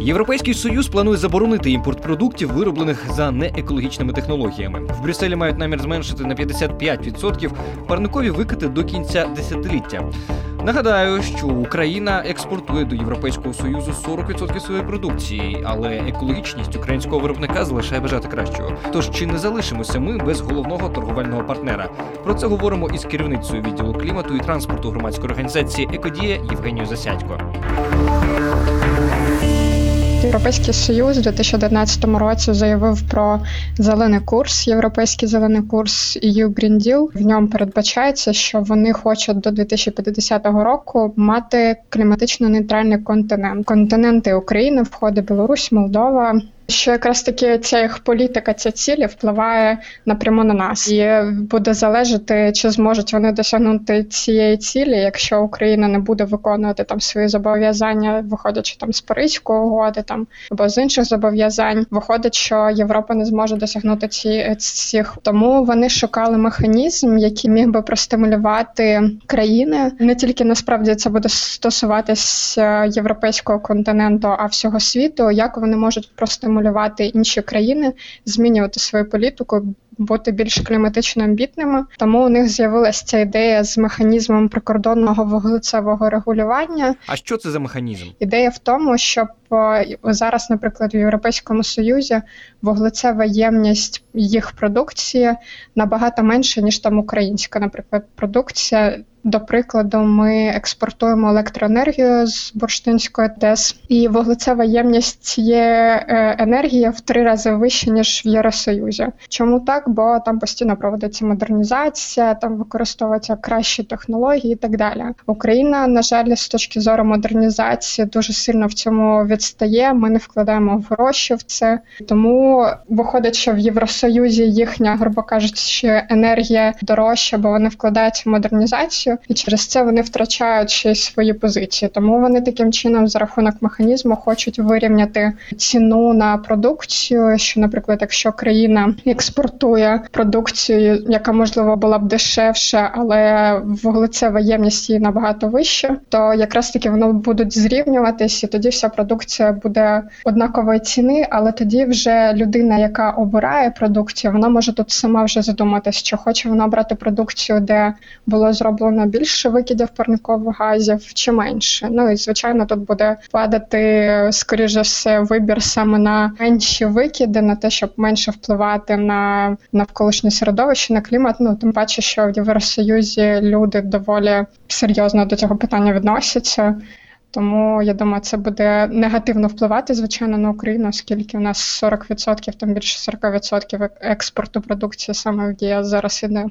Європейський союз планує заборонити імпорт продуктів, вироблених за неекологічними технологіями. В Брюсселі мають намір зменшити на 55% парникові викиди до кінця десятиліття. Нагадаю, що Україна експортує до Європейського союзу 40% своєї продукції, але екологічність українського виробника залишає бажати кращого. Тож чи не залишимося ми без головного торговельного партнера? Про це говоримо із керівницею відділу клімату і транспорту громадської організації Екодія Євгенією Засядько. Європейський союз у 2011 році заявив про зелений курс, європейський зелений курс EU Green Deal. В ньому передбачається, що вони хочуть до 2050 року мати кліматично нейтральний континент. Континенти України входить Білорусь, Молдова. Що якраз таки ця їх політика, ця цілі впливає напряму на нас, і буде залежати, чи зможуть вони досягнути цієї цілі, якщо Україна не буде виконувати там свої зобов'язання, виходячи там з Паризької угоди, там або з інших зобов'язань, виходить, що Європа не зможе досягнути ці цих. Тому вони шукали механізм, який міг би простимулювати країни. Не тільки насправді це буде стосуватися європейського континенту, а всього світу, як вони можуть простимулювати стимулювати інші країни, змінювати свою політику, бути більш кліматично амбітними. Тому у них з'явилася ця ідея з механізмом прикордонного вуглецевого регулювання. А що це за механізм? Ідея в тому, щоб зараз, наприклад, в Європейському Союзі вуглецева ємність їх продукції набагато менше ніж там українська, наприклад, продукція. До прикладу, ми експортуємо електроенергію з бурштинської ТЕС, і вуглецева ємність цієї енергії в три рази вища ніж в Євросоюзі. Чому так? Бо там постійно проводиться модернізація, там використовуються кращі технології і так далі. Україна, на жаль, з точки зору модернізації дуже сильно в цьому відстає. Ми не вкладаємо гроші в це, тому виходить, що в Євросоюзі їхня, грубо кажучи, енергія дорожча, бо вони вкладаються в модернізацію і через це вони втрачають ще свої позиції. Тому вони таким чином, за рахунок механізму, хочуть вирівняти ціну на продукцію. Що, наприклад, якщо країна експортує продукцію, яка можливо була б дешевша, але вуглецева ємність її набагато вища, то якраз таки воно будуть зрівнюватись, і тоді вся продукція буде однакової ціни. Але тоді вже людина, яка обирає продукцію, вона може тут сама вже задуматись, що хоче вона брати продукцію, де було зроблено більше викидів парникових газів чи менше. Ну і звичайно, тут буде падати скоріше все вибір саме на менші викиди, на те, щоб менше впливати на навколишнє середовище, на клімат. Ну тим паче, що в Євросоюзі люди доволі серйозно до цього питання відносяться. Тому я думаю, це буде негативно впливати, звичайно, на Україну, оскільки у нас 40%, там більше 40% експорту продукції саме в ЄС зараз іде.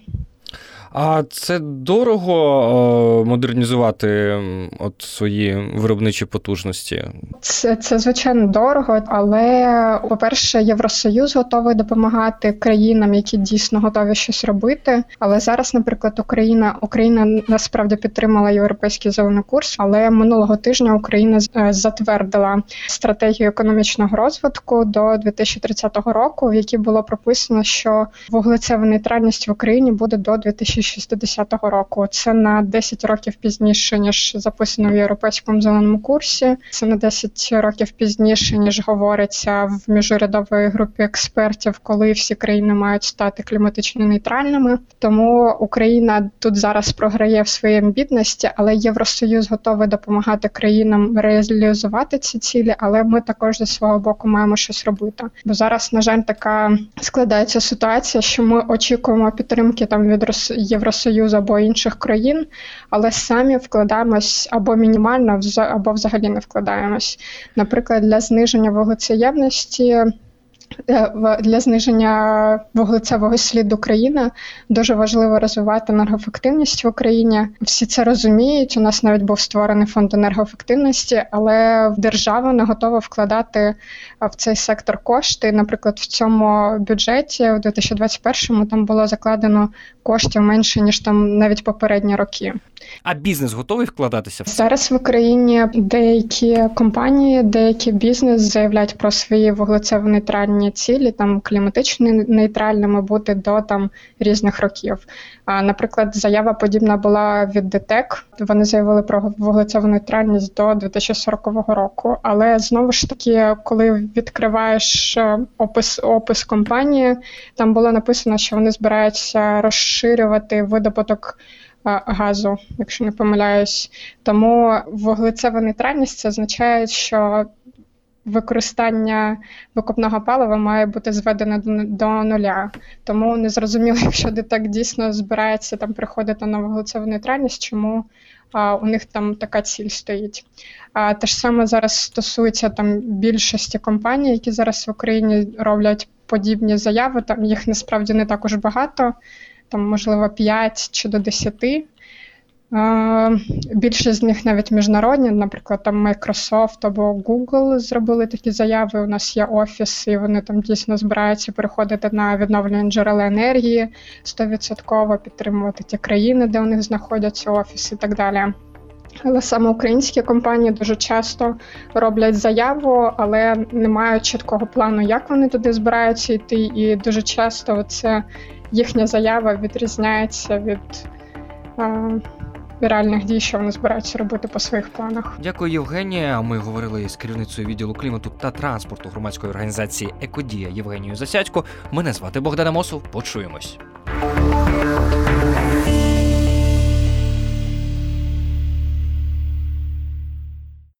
А це дорого модернізувати от свої виробничі потужності? Це це звичайно дорого, але по-перше, Євросоюз готовий допомагати країнам, які дійсно готові щось робити. Але зараз, наприклад, Україна Україна насправді підтримала європейський зелений курс, але минулого тижня Україна е, затвердила стратегію економічного розвитку до 2030 року, в якій було прописано, що вуглецева нейтральність в Україні буде до 2060 року. Це на 10 років пізніше ніж записано в європейському зеленому курсі. Це на 10 років пізніше ніж говориться в міжурядовій групі експертів, коли всі країни мають стати кліматично нейтральними. Тому Україна тут зараз програє в своїй амбітності, але Євросоюз готовий допомагати країнам реалізувати ці цілі. Але ми також зі свого боку маємо щось робити. Бо зараз, на жаль, така складається ситуація, що ми очікуємо підтримки там від Євросоюзу або інших країн, але самі вкладаємось або мінімально, або взагалі не вкладаємось. Наприклад, для зниження вуглецеємності Для зниження вуглецевого сліду країни дуже важливо розвивати енергоефективність в Україні. Всі це розуміють. У нас навіть був створений фонд енергоефективності, але держава не готова вкладати е, в цей сектор кошти. Наприклад, в цьому бюджеті у 2021-му там було закладено коштів менше ніж там навіть попередні роки. А бізнес готовий вкладатися в це? Зараз в Україні деякі компанії, деякий бізнес заявляють про свої вуглецево-нейтральні цілі, там кліматично нейтральними бути до там різних років. А, наприклад, заява подібна була від ДТЕК. Вони заявили про вуглецеву нейтральність до 2040 року. Але знову ж таки, коли відкриваєш е, опис опис компанії, там було написано, що вони збираються розширювати видобуток газу, якщо не помиляюсь. Тому вуглецева нейтральність це означає, що використання викопного палива має бути зведено до, нуля. Тому не зрозуміло, якщо ДТЕК дійсно збирається там приходити на вуглецеву нейтральність, чому а, у них там така ціль стоїть. А те ж саме зараз стосується там більшості компаній, які зараз в Україні роблять подібні заяви. Там їх насправді не так уж багато, там можливо 5 чи до 10. Більшість з них навіть міжнародні, наприклад, там Microsoft або Google зробили такі заяви. У нас є офіс, і вони там дійсно збираються переходити на відновлені джерела енергії 100%, підтримувати ті країни, де у них знаходяться офіси і так далі. Але саме українські компанії дуже часто роблять заяву, але не мають чіткого плану, як вони туди збираються йти. І дуже часто це їхня заява відрізняється від реальних дій, що вони збираються робити по своїх планах. Дякую, Євгенія. Ми говорили з керівницею відділу клімату та транспорту громадської організації Екодія Євгенією Засядько. Мене звати Богдан Амосов. Почуємось.